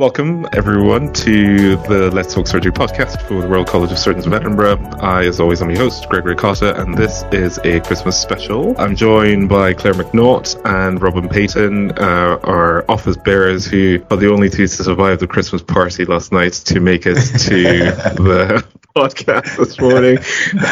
Welcome, everyone, to the Let's Talk Surgery podcast for the Royal College of Surgeons of Edinburgh. I, as always, am your host, Gregory Cotta, and this is a Christmas special. I'm joined by Claire McNaught and Robin Paton, uh, our office bearers, who are the only two to survive the Christmas party last night to make it to the podcast this morning.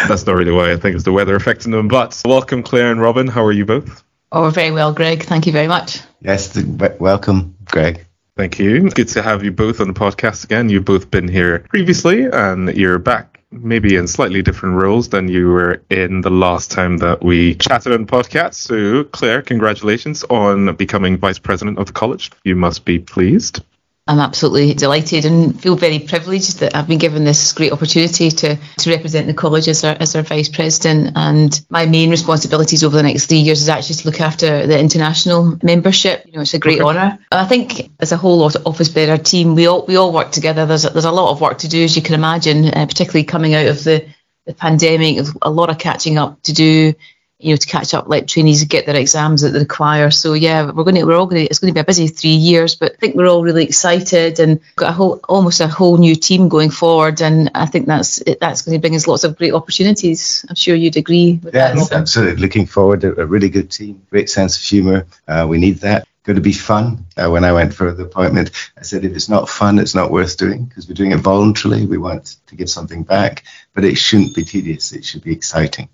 That's not really why I think it's the weather affecting them. But welcome, Claire and Robin. How are you both? Oh, very well, Greg. Thank you very much. Yes, the, welcome, Greg. Thank you. Good to have you both on the podcast again. You've both been here previously, and you're back maybe in slightly different roles than you were in the last time that we chatted on the podcast. So, Claire, congratulations on becoming vice president of the college. You must be pleased. I'm absolutely delighted and feel very privileged that I've been given this great opportunity to, to represent the college as our, as our vice president. And my main responsibilities over the next three years is actually to look after the international membership. You know, it's a great okay. honour. I think as a whole office bearer team, we all we all work together. There's a, there's a lot of work to do, as you can imagine, uh, particularly coming out of the, the pandemic. a lot of catching up to do you know, to catch up, let trainees get their exams that they require. So yeah, we're going to, we're all going to, it's going to be a busy three years, but I think we're all really excited and got a whole, almost a whole new team going forward. And I think that's, that's going to bring us lots of great opportunities. I'm sure you'd agree with yeah, that. absolutely. Looking forward to a really good team, great sense of humour. Uh, we need that. Going to be fun. Uh, when I went for the appointment, I said if it's not fun, it's not worth doing because we're doing it voluntarily. We want to give something back, but it shouldn't be tedious. It should be exciting.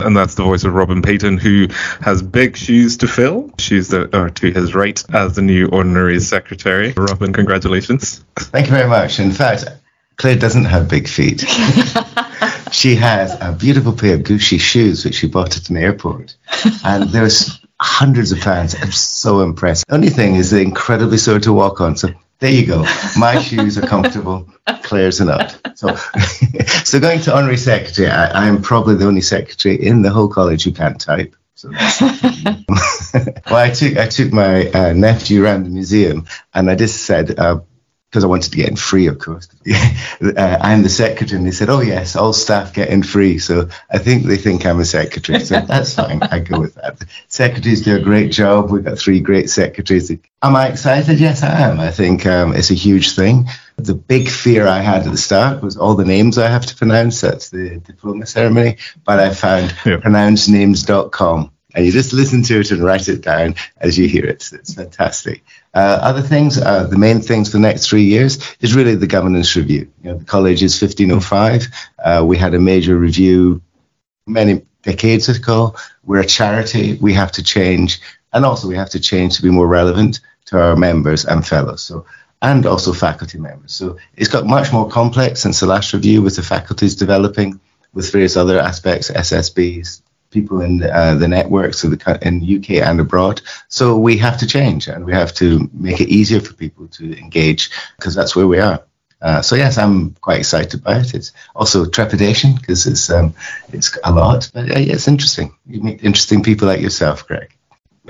And that's the voice of Robin Paton, who has big shoes to fill. Shoes that are to his right as the new ordinary secretary. Robin, congratulations. Thank you very much. In fact, Claire doesn't have big feet. she has a beautiful pair of Gucci shoes, which she bought at an airport. And there's hundreds of pounds. I'm so impressed. The only thing is they're incredibly sore to walk on. So there you go. My shoes are comfortable. Claire's not. So, so going to honorary secretary, I, am probably the only secretary in the whole college who can't type. So well, I took I took my uh, nephew around the museum, and I just said, uh, because I wanted to get in free, of course. uh, I'm the secretary, and they said, "Oh yes, all staff get in free." So I think they think I'm a secretary, so that's fine. I go with that. Secretaries do a great job. We've got three great secretaries. Am I excited? Yes, I am. I think um, it's a huge thing. The big fear I had at the start was all the names I have to pronounce. That's the diploma ceremony, but I found yeah. pronouncenames.com and you just listen to it and write it down as you hear it. It's fantastic. Uh, other things, uh, the main things for the next three years is really the governance review. You know, the college is 1505. Uh, we had a major review many decades ago. We're a charity. We have to change, and also we have to change to be more relevant to our members and fellows. So and also faculty members. So it's got much more complex since the last review with the faculties developing with various other aspects, SSBs, people in the, uh, the networks of the in UK and abroad. So we have to change and we have to make it easier for people to engage because that's where we are. Uh, so yes, I'm quite excited by it. It's also trepidation because it's um, it's a lot, but uh, it's interesting. You meet interesting people like yourself, Greg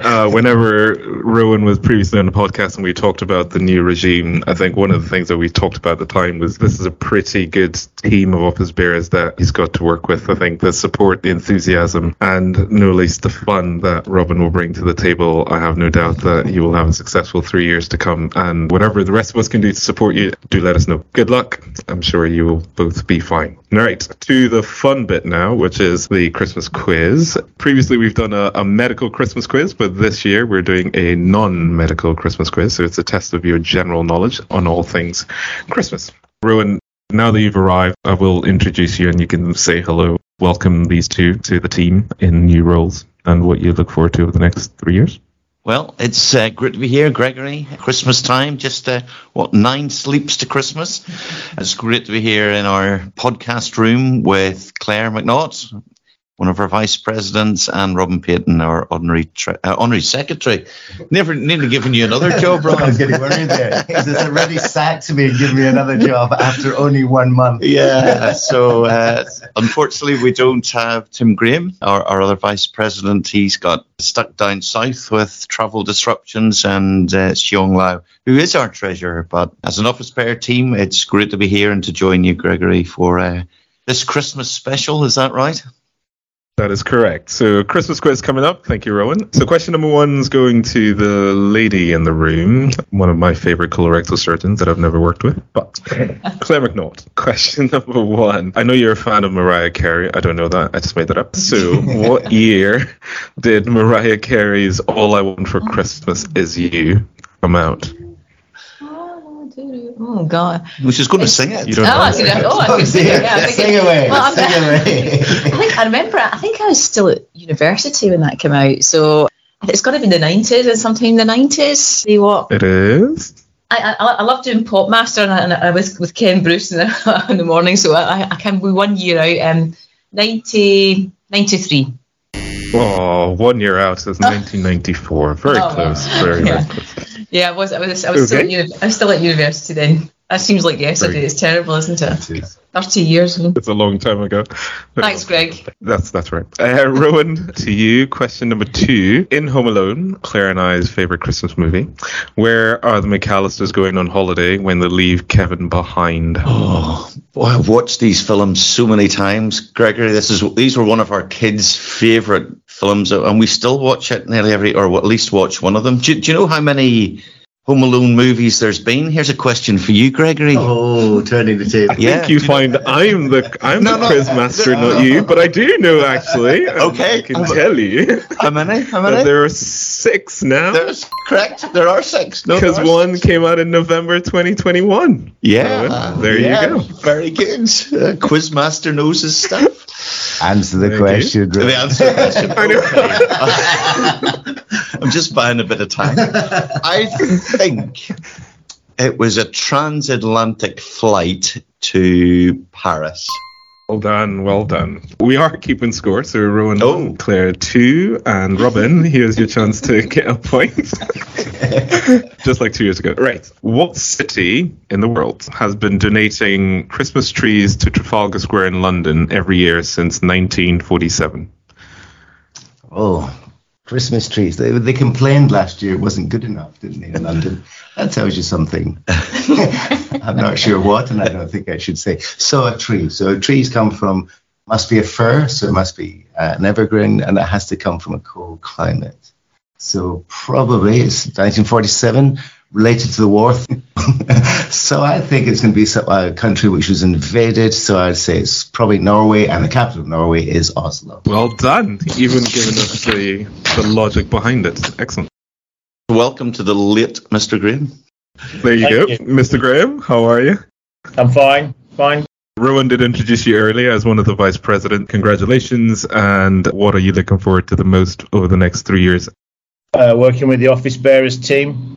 uh, whenever Rowan was previously on the podcast and we talked about the new regime, I think one of the things that we talked about at the time was this is a pretty good team of office bearers that he's got to work with. I think the support, the enthusiasm, and no least the fun that Robin will bring to the table. I have no doubt that he will have a successful three years to come. And whatever the rest of us can do to support you, do let us know. Good luck. I'm sure you will both be fine. All right, to the fun bit now, which is the Christmas quiz. Previously, we've done a, a medical Christmas quiz, but this year we're doing a non-medical Christmas quiz. So it's a test of your general knowledge on all things Christmas. Rowan, now that you've arrived, I will introduce you and you can say hello. Welcome these two to the team in new roles and what you look forward to over the next three years. Well, it's uh, great to be here, Gregory. Christmas time, just uh, what nine sleeps to Christmas. It's great to be here in our podcast room with Claire McNaught, one of our vice presidents, and Robin Paton, our honorary tre- uh, honorary secretary. Never, nearly given you another job, Robin. I was getting worried there. He's already sacked me and given me another job after only one month. Yeah. So uh, unfortunately, we don't have Tim Graham, our, our other vice president. He's got stuck down south with travel disruptions, and uh, Xiong Lau, who is our treasurer. But as an office pair team, it's great to be here and to join you, Gregory, for uh, this Christmas special. Is that right? That is correct. So Christmas quiz coming up. Thank you, Rowan. So question number one is going to the lady in the room, one of my favorite colorectal surgeons that I've never worked with, but Claire McNaught. Question number one. I know you're a fan of Mariah Carey. I don't know that. I just made that up. So what year did Mariah Carey's All I Want for Christmas Is You come out? Oh God! Which is going to sing it. You don't Oh, know. I could, oh, I could sing it. Yeah, I think Sing it- away, Well, I'm- sing away. I think I remember. I think I was still at university when that came out, so it's got to be the nineties and sometime in the nineties. See what? It is. I, I, I love doing PopMaster, and I, and I was with Ken Bruce in the, in the morning, so I, I can be one year out. Um, 90, 93. Oh, one year out. It's 1994. Very Oh, close. Very, yeah. very close. Yeah, I was. I was. I was still. At, uni- I was still at university then. That seems like yesterday. Very It's terrible, isn't it? It is. Thirty years. Ago. It's a long time ago. Thanks, Greg. That's that's right. Uh, Rowan, to you. Question number two. In Home Alone, Claire and I's favorite Christmas movie, where are the McAllisters going on holiday when they leave Kevin behind? Oh, boy, I've watched these films so many times, Gregory. This is these were one of our kids' favourite films, and we still watch it nearly every, or at least watch one of them. Do, do you know how many Home Alone movies there's been? Here's a question for you, Gregory. Oh, turning the table. I Yeah. think you find I'm the I'm No, the no. quiz master, not you. But I do know actually. Okay. I can tell you How many? How many? there are six now. There's correct. There are six. Because there one six. came out in November 2021. Yeah, So, there you go. Very good. Uh, Quizmaster knows his stuff. Answer the Thank you. question. The answer the question. I know. I'm just buying a bit of time. I think it was a transatlantic flight to Paris. Well done, well done. We are keeping score, so Rowan, Oh. Claire, two, and Robin, here's your chance to get a point. Just like two years ago. Right. What city in the world has been donating Christmas trees to Trafalgar Square in London every year since 1947? Oh, Christmas trees. They, they complained last year it wasn't good enough, didn't they, in London? That tells you something. I'm not sure what, and I don't think I should say. So a tree. So trees come from, must be a fir, so it must be uh, an evergreen, and it has to come from a cold climate. So probably it's 1947, related to the war. so I think it's going to be a country which was invaded. So I'd say it's probably Norway, and the capital of Norway is Oslo. Well done. Even giving us the, the logic behind it. Excellent. Welcome to the late Mr. Graham. There you go. You. Mr. Graham, how are you? I'm fine, fine. Rowan did introduce you earlier as one of the vice president. Congratulations. And what are you looking forward to the most over the next three years? Uh, working with the office bearers team,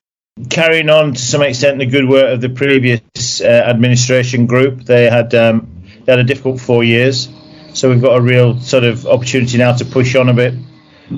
carrying on to some extent the good work of the previous uh, administration group. They had um, they had a difficult four years, so we've got a real sort of opportunity now to push on a bit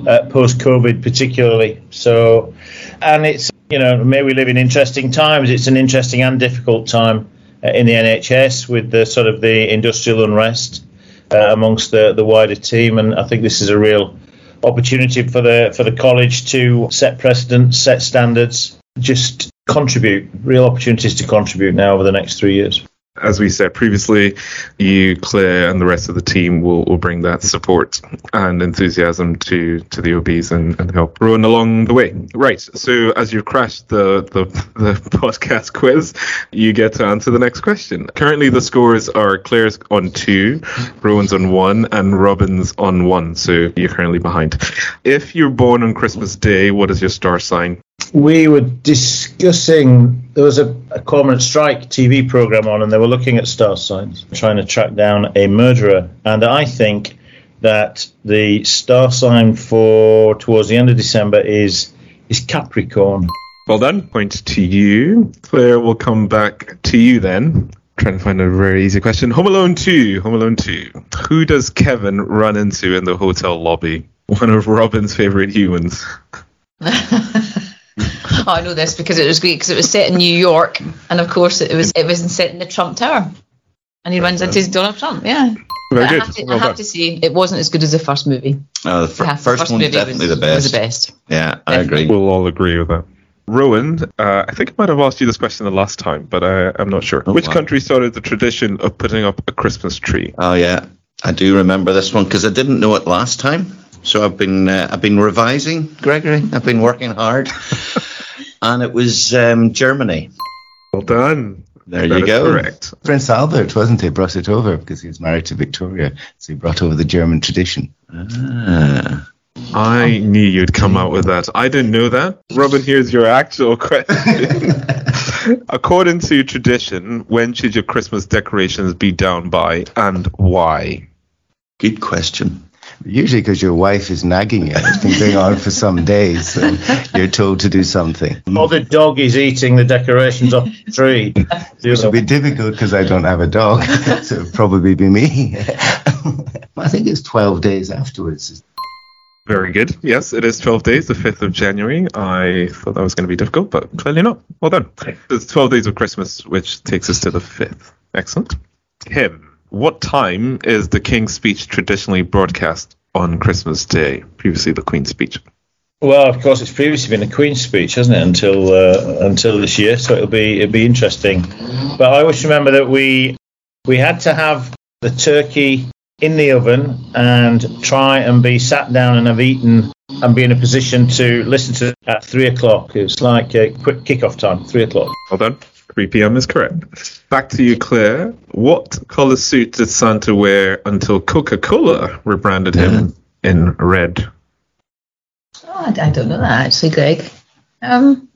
uh, post COVID, particularly. So, and it's you know may we live in interesting times. It's an interesting and difficult time uh, in the NHS with the sort of the industrial unrest uh, amongst the the wider team, and I think this is a real opportunity for the for the college to set precedents, set standards, just contribute. Real opportunities to contribute now over the next three years. As we said previously, you, Claire, and the rest of the team will, will bring that support and enthusiasm to, to the OBs and, and help Rowan along the way. Right. So as you've crashed the, the, the podcast quiz, you get to answer the next question. Currently, the scores are Claire's on two, Rowan's on one, and Robin's on one. So you're currently behind. If you're born on Christmas Day, what is your star sign? We were discussing there was a, a Cormoran Strike TV program on, and they were looking at star signs, trying to track down a murderer. And I think that the star sign for towards the end of December is is Capricorn. Well done. Point to you. Claire will come back to you then. Trying to find a very easy question. Home Alone 2. Home Alone 2. Who does Kevin run into in the hotel lobby? One of Robin's favorite humans. Oh, I know this because it was great because it was set in New York, and of course it was it was set in the Trump Tower, and he runs into Donald Trump. Yeah, Very I good. have, to, Well I have to say it wasn't as good as the first movie. Uh, the fir- Yeah, the first, one's movie definitely was, the best. Was the best. Yeah, I Definitely. agree. We'll all agree with that. Rowan, uh, I think I might have asked you this question the last time, but I, I'm not sure. Oh, Which wow. country started the tradition of putting up a Christmas tree? Oh yeah, I do remember this one because I didn't know it last time. So I've been uh, I've been revising, Gregory. I've been working hard, and it was um, Germany. Well done. There That you go. Correct. Prince Albert, wasn't he? Brought it over because he was married to Victoria. So he brought over the German tradition. Ah. I knew you'd come out with that. I didn't know that. Robin, here's your actual question. According to tradition, when should your Christmas decorations be down by and why? Good question. Usually because your wife is nagging you. It's been going on for some days. So you're told to do something. Or the dog is eating the decorations off the tree. The Which other will be difficult because I don't have a dog. so it'll probably be me. I think it's 12 days afterwards. Very good. Yes, it is 12 days, the 5th of January. I thought that was going to be difficult, but clearly not. Well done. It's 12 days of Christmas, which takes us to the 5th. Excellent. Tim, what time is the King's speech traditionally broadcast on Christmas Day? Previously, the Queen's speech. Well, of course, it's previously been a Queen's speech, hasn't it? Until uh, until this year, so it'll be it'll be interesting. But I always remember that we we had to have the turkey in the oven and try and be sat down and have eaten and be in a position to listen to it at three o'clock. It's like a quick kick-off time, three o'clock. Well done. 3 p.m. is correct. Back to you, Claire. What color suit did Santa wear until Coca Cola rebranded him in red? Oh, I, I don't know that actually, Greg. Um,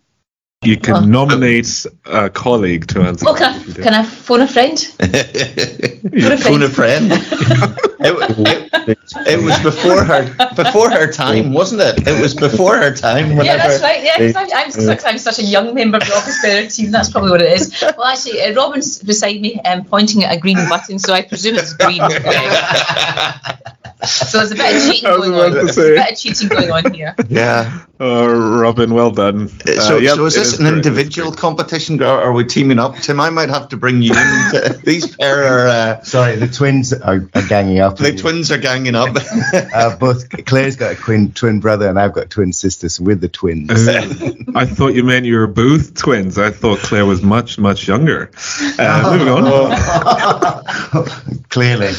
You can Oh. nominate a colleague to answer. well, can I, can I phone a friend? Phone a friend. it, it, it was before her before her time, wasn't it? It was before her time. Whenever, Yeah, that's right. Yeah, 'cause I'm, I'm, such, I'm such a young member of the office bearer team. That's probably what it is. Well, actually, uh, Robin's beside me um, pointing at a green button, so I presume it's green. so there's a bit of cheating going on. There's a bit of cheating going on here. Yeah. Uh, Robin, well done. So, Uh, yep, so is it this an correct, individual competition, or are we teaming up? Tim, I might have to bring you in. To, these pair are uh, Sorry, the twins are, are ganging up. the twins are ganging up. Uh, both Claire's got a twin, twin brother and I've got twin sisters. So we're the twins. correct. I thought you meant you were both twins. I thought Claire was much, much younger. Uh, moving on. Clearly.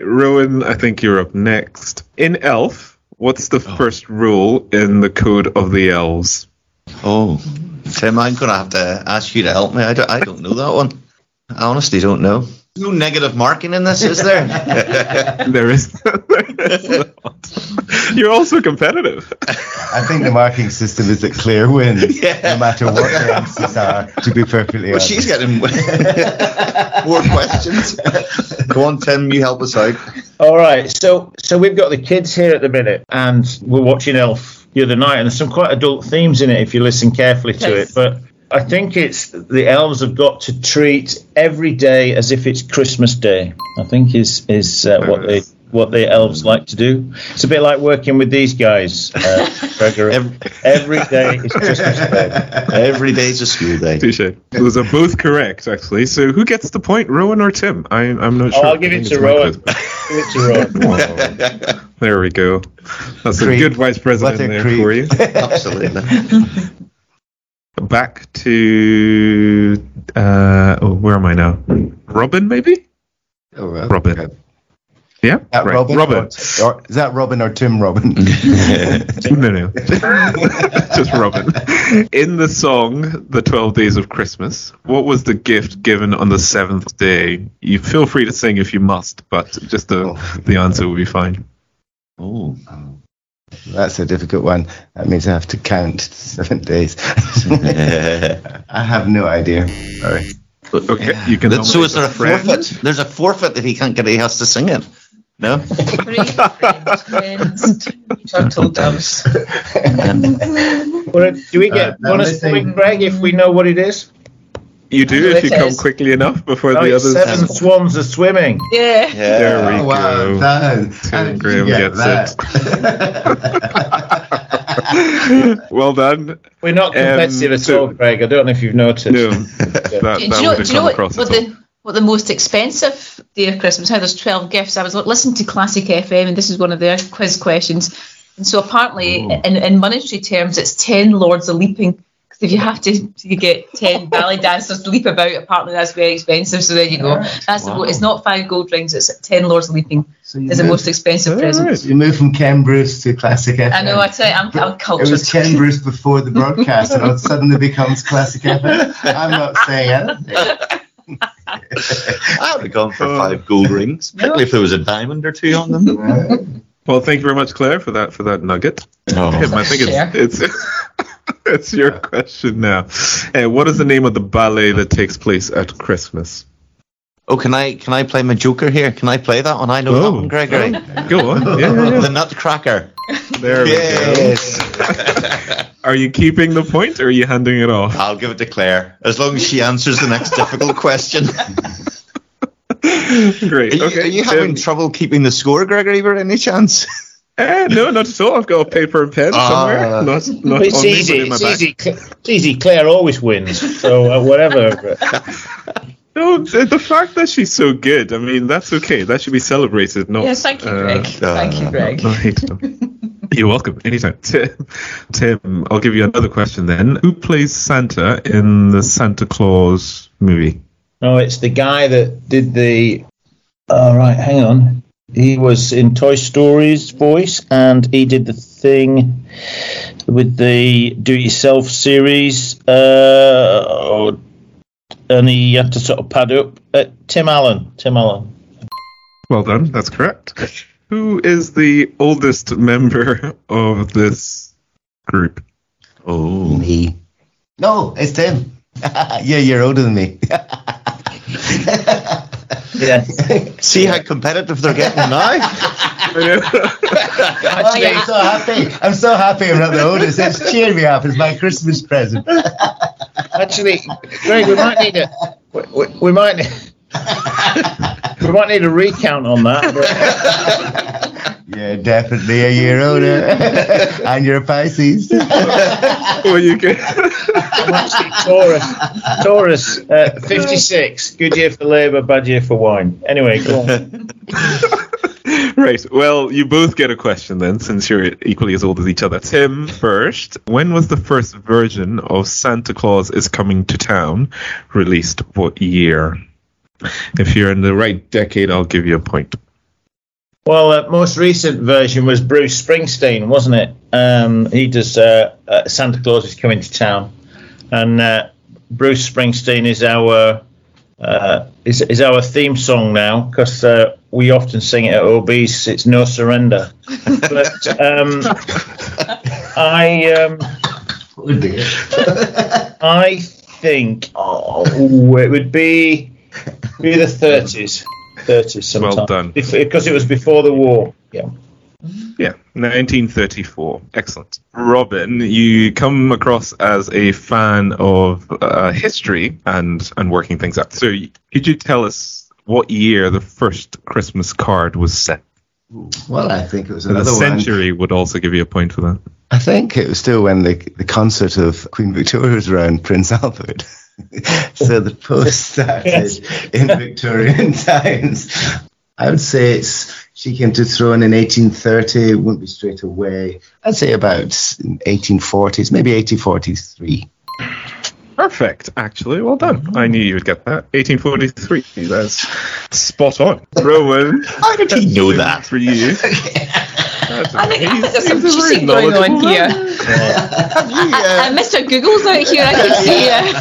Rowan, I think you're up next. In Elf, what's the oh. first rule in the Code of the Elves? oh, Tim, I'm going to have to ask you to help me. I don't, I don't know that one. I honestly don't know. No negative marking in this, is there? There is. there is. You're also competitive. I think the marking system is that Claire wins, Yeah. no matter what the answers are, to be perfectly well, honest. she's getting more questions. Go on, Tim, you help us out. All right, so so we've got the kids here at the minute, and we're watching Elf the other night, and there's some quite adult themes in it if you listen carefully to Yes. it. But I think it's the elves have got to treat every day as if it's Christmas Day. I think is is uh, what they what the elves like to do. It's a bit like working with these guys, uh, Gregory. Every- Every day is Christmas Day. Every day's a school day. Touche. Those are both correct, actually. So who gets the point, Rowan or Tim? I, I'm not Oh, sure. I'll give I it to Rowan. Give it to Rowan. There we go. That's a good vice president there creep. for you. Absolutely. Back to uh, oh, where am I now? Robin, maybe? Oh, well, Robin. okay. Yeah, That right. Robin, Robin. Or, or is that Robin or Tim Robin? no, no, just Robin. In the song "The Twelve Days of Christmas," what was the gift given on the seventh day? You feel free to sing if you must, but just the oh. the answer will be fine. Oh. oh. That's a difficult one. That means I have to count seven days. I have no idea. Sorry. Okay, you can. That- so is there a nominate forfeit? There's a forfeit if he can't get it, he has to sing it. No? Brave friend, friends, turtle doves. Well, do we get Uh, now bonus listen. point, Greg, if we know what it is? You do if you It come is. quickly enough before Oh, the it's others. seven swans are swimming. Yeah. There we Oh, wow, go. that- Tim how did you Graham get gets that? well done. We're not competitive Um, at so- all, Greg. I don't know if you've noticed. No, that, Do, that do you know, would do have you know come what, across what at all. the what the most expensive day of Christmas? How there's twelve gifts. I was listening to Classic FM, and this is one of their quiz questions. And so apparently, Oh. in, in monetary terms, it's ten lords a leaping. Because if you have to, you get ten ballet dancers to leap about. Apparently, that's very expensive. So there you go. That's the, it's not five gold rings. It's ten lords leaping. So Is the most expensive present. Alright. You moved from Ken Bruce to Classic FM. I know. I tell you, I'm, I'm It cultured. was Ken Bruce before the broadcast, and it suddenly becomes Classic FM. I'm not saying anything. I would have gone for five gold rings, particularly if there was a diamond or two on them. Well, thank you very much, Claire, for that for that nugget. Oh. Tim, I think it's it's it's your question now. Uh, what is the name of the ballet that takes place at Christmas? Oh, can I can I play my joker here? Can I play that one? I know that Oh. one, Gregory. Go on. Yeah, yeah, The Nutcracker. yeah. There we go. Are you keeping the point or are you handing it off? I'll give it to Claire as long as she answers the next difficult question. Great. Are you, okay. are you having Tim. trouble keeping the score, Gregory, by any chance? Eh, no, not at all. I've got a paper and pen Ah. somewhere. Not, not It's on easy. but in my It's back. easy. It's easy. Claire always wins. So uh, whatever. No, the, the fact that she's so good, I mean, that's okay. That should be celebrated. Not, Yes, thank you, uh, Greg. thank you, Greg. not hated. You're welcome. Anytime. Tim, Tim, I'll give you another question then. Who plays Santa in the Santa Claus movie? No, it's the guy that did the. All right, hang on. He was in Toy Story's voice, and he did the thing with the Do-It-Yourself series. Uh, and he had to sort of pad up. Uh, Tim Allen. Tim Allen. Well done. That's correct. Who is the oldest member of this group? Oh. Me. No, it's Tim. yeah, you're older than me. Yeah. See how competitive they're getting now? Oh, yeah, I'm so happy. I'm so happy I'm not the oldest. It's cheered me up. It's my Christmas present. Actually, Greg, we might need a. We, we, we might. Need- We might need a recount on that. Yeah, definitely a year older. and you're a Pisces. well, you can. I'm Taurus. Taurus, uh, 56. Good year for Labour, bad year for wine. Anyway, go on. right. Well, you both get a question then, since you're equally as old as each other. Tim, first, when was the first version of Santa Claus is Coming to Town released? What year? If you're in the right decade, I'll give you a point. Well, uh, most recent version was Bruce Springsteen, wasn't it? Um, he does uh, uh, Santa Claus is Coming to Town. And uh, Bruce Springsteen is our. Uh, is, is our theme song now because uh, we often sing it at OBs. It's No Surrender. but um, I um. I think oh, it would be be the thirties, thirties sometime. Well done. because it was before the war. Yeah. Yeah, 1934. Excellent. Robin, you come across as a fan of uh, history and, and working things out. So, could you tell us what year the first Christmas card was sent? Well, I think it was And the another one. century would also give you a point for that. I think it was still when the, the concert of Queen Victoria was around Prince Albert. so the post started in Victorian times. I would say it's she came to throne in 1830. It wouldn't be straight away. I'd say about 1840s, maybe 1843. Perfect, actually. Well done. I knew you would get that. 1843. That's spot on. Rowan. How did he know that? For you. I think, I think there's some cheating going on here. I, I, uh, Mr. Google's out here. I can see you.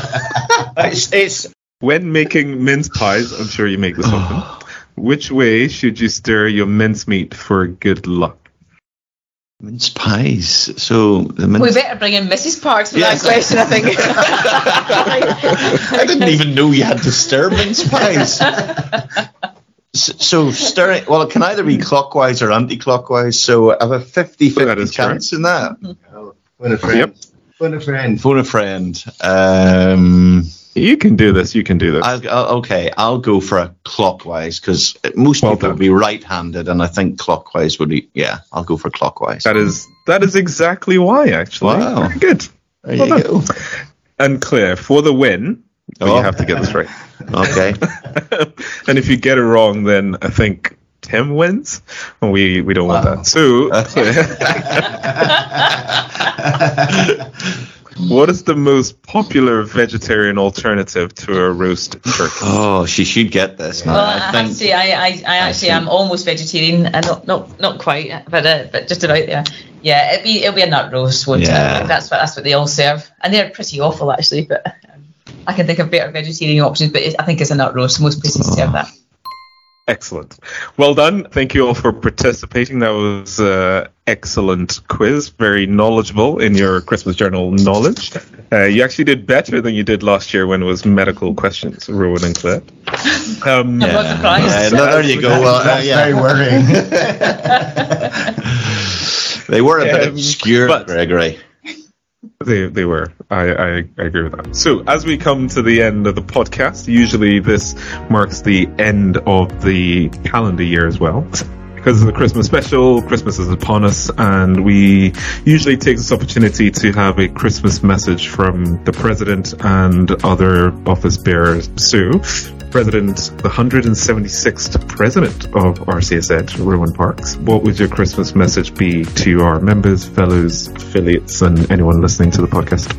It's, it's When making mince pies, I'm sure you make this often. Which way should you stir your mincemeat for good luck? Mince pies. So the mince. We better bring in Mrs. Parks for Yes. that question, I think. I didn't even know you had to stir mince pies. S- So stirring, well, it can either be clockwise or anti-clockwise. So I have a 50-50 That is chance in that. Phone a friend. Phone a friend. Phone a friend. Um, You can do this. You can do this. I'll, I'll, uh, okay, I'll go for a clockwise because most Well people done. would be right-handed, and I think clockwise would be. Yeah, I'll go for clockwise. That is that is exactly why, actually. Wow. Very good. There well you done. go. And Claire, for the win, but Oh. you have to get this right. Okay. and if you get it wrong, then I think Tim wins. And we, we don't want that. So, What is the most popular vegetarian alternative to a roast turkey? Oh, she should get this now. Well, I I, have think. to say, I, I, I actually think- am almost vegetarian, and not not not quite, but uh, but just about there. Yeah, it'd be it'll be a nut roast. Won't Yeah. it? That's what that's what they all serve, and they're pretty awful actually. But um, I can think of better vegetarian options, but it, I think it's a nut roast. Most places serve that. Excellent. Well done. Thank you all for participating. That was an excellent quiz. Very knowledgeable in your Christmas journal knowledge. Uh, you actually did better than you did last year when it was medical questions, Rowan and Claire. Um, I'm not surprised. Yeah, no, there you go. Well, uh, That's yeah. very worrying. They were a bit Um, obscure, but- Gregory. They, they were. I, I, I agree with that. So, as we come to the end of the podcast, usually this marks the end of the calendar year as well. Because of the Christmas special, Christmas is upon us, and we usually take this opportunity to have a Christmas message from the President and other office bearers. So, President, the 176th President of RCSed, Rowan Parks, what would your Christmas message be to our members, fellows, affiliates, and anyone listening to the podcast?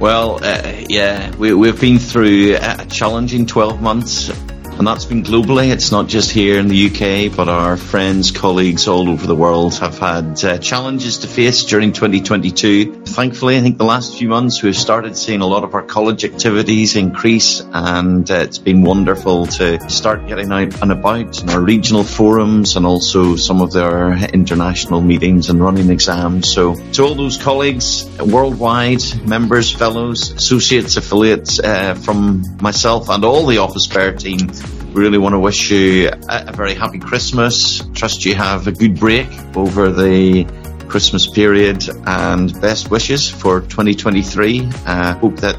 Well, uh, yeah, we, we've been through a challenging 12 months, and that's been globally. It's not just here in the UK, but our friends, colleagues all over the world have had uh, challenges to face during 2022. Thankfully, I think the last few months we've started seeing a lot of our college activities increase, and uh, it's been wonderful to start getting out and about in our regional forums and also some of their international meetings and running exams. So, to all those colleagues worldwide, members, fellows, associates, affiliates, uh, from myself and all the Office Bear team, really want to wish you a, a very happy Christmas. Trust you have a good break over the Christmas period and best wishes for 2023. Uh, hope that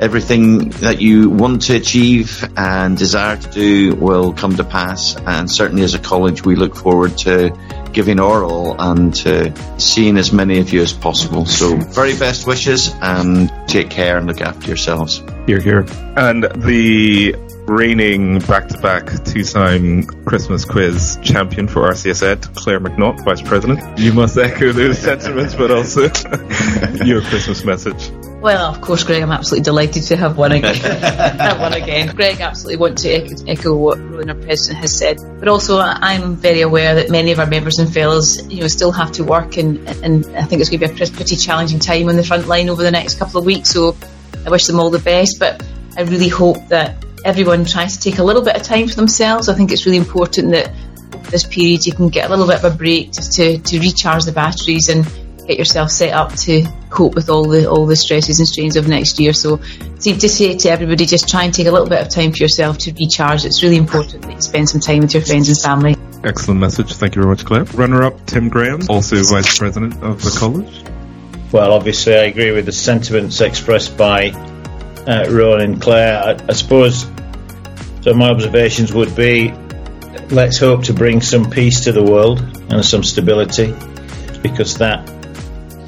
everything that you want to achieve and desire to do will come to pass. And certainly as a college, we look forward to giving our all and to seeing as many of you as possible. So very best wishes and take care and look after yourselves. Here, here. And the reigning back-to-back two-time Christmas quiz champion for RCS Ed, Claire McNaught, Vice President. You must echo those sentiments, but also your Christmas message. Well, of course, Greg, I'm absolutely delighted to have won again. have won again. Greg, absolutely want to echo, echo what Rowan, our president, has said. But also, I'm very aware that many of our members and fellows, you know, still have to work, and and I think it's going to be a pretty challenging time on the front line over the next couple of weeks. So, I wish them all the best. But I really hope that everyone tries to take a little bit of time for themselves. I think it's really important that this period you can get a little bit of a break just to, to recharge the batteries and get yourself set up to cope with all the all the stresses and strains of next year. So to, to say to everybody, just try and take a little bit of time for yourself to recharge. It's really important that you spend some time with your friends and family. Excellent message. Thank you very much, Claire. Runner-up, Tim Graham, also Vice President of the college. Well, obviously, I agree with the sentiments expressed by uh, Rowan and Claire. I, I suppose so. My observations would be: let's hope to bring some peace to the world and some stability, because that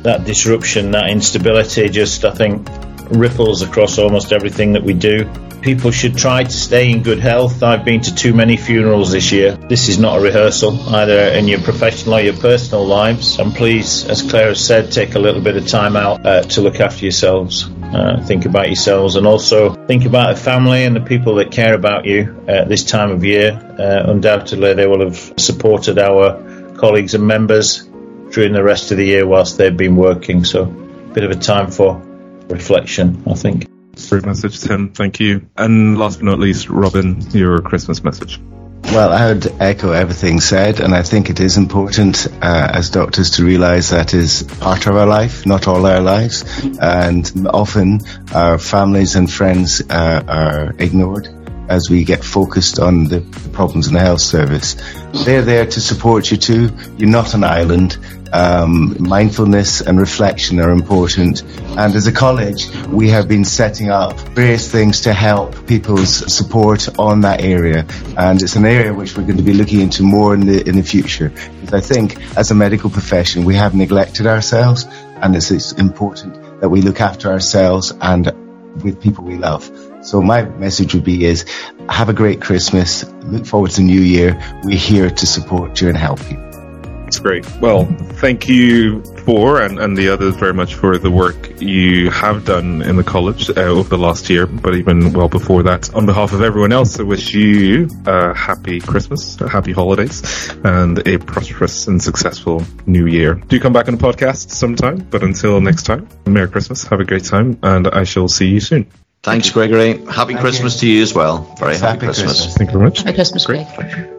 that disruption, that instability, just I think ripples across almost everything that we do. People should try to stay in good health. I've been to too many funerals this year. This is not a rehearsal, either in your professional or your personal lives. And please, as Claire has said, take a little bit of time out uh, to look after yourselves. Uh, think about yourselves and also think about the family and the people that care about you at this time of year. Uh, undoubtedly, they will have supported our colleagues and members during the rest of the year whilst they've been working. So, a bit of a time for reflection, I think. Great message, Tim. Thank you. And last but not least, Robin, your Christmas message. Well, I would echo everything said, and I think it is important uh, as doctors to realise that is part of our life, not all our lives, and often our families and friends uh, are ignored as we get focused on the, problems in the health service. They're there to support you too. You're not an island. Um, mindfulness and reflection are important. And as a college, we have been setting up various things to help people's support on that area. And it's an area which we're going to be looking into more in the in the future. Because I think as a medical profession, we have neglected ourselves, and it's, it's important that we look after ourselves and with people we love. So my message would be is have a great Christmas. Look forward to new year. We're here to support you and help you. That's great. Well, thank you for and, and the others very much for the work you have done in the college uh, over the last year, but even well before that. On behalf of everyone else, I wish you a happy Christmas, a happy holidays, and a prosperous and successful new year. Do come back on the podcast sometime, but until next time, Merry Christmas, have a great time, and I shall see you soon. Thanks, Gregory. Happy Thank Christmas you. to you as well. Very happy, Happy Christmas. Christmas. Thank you very much. Merry Christmas, Greg.